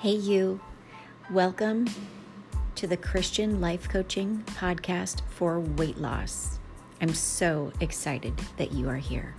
Hey, you. Welcome to the Christian Life Coaching Podcast for Weight Loss. I'm so excited that you are here.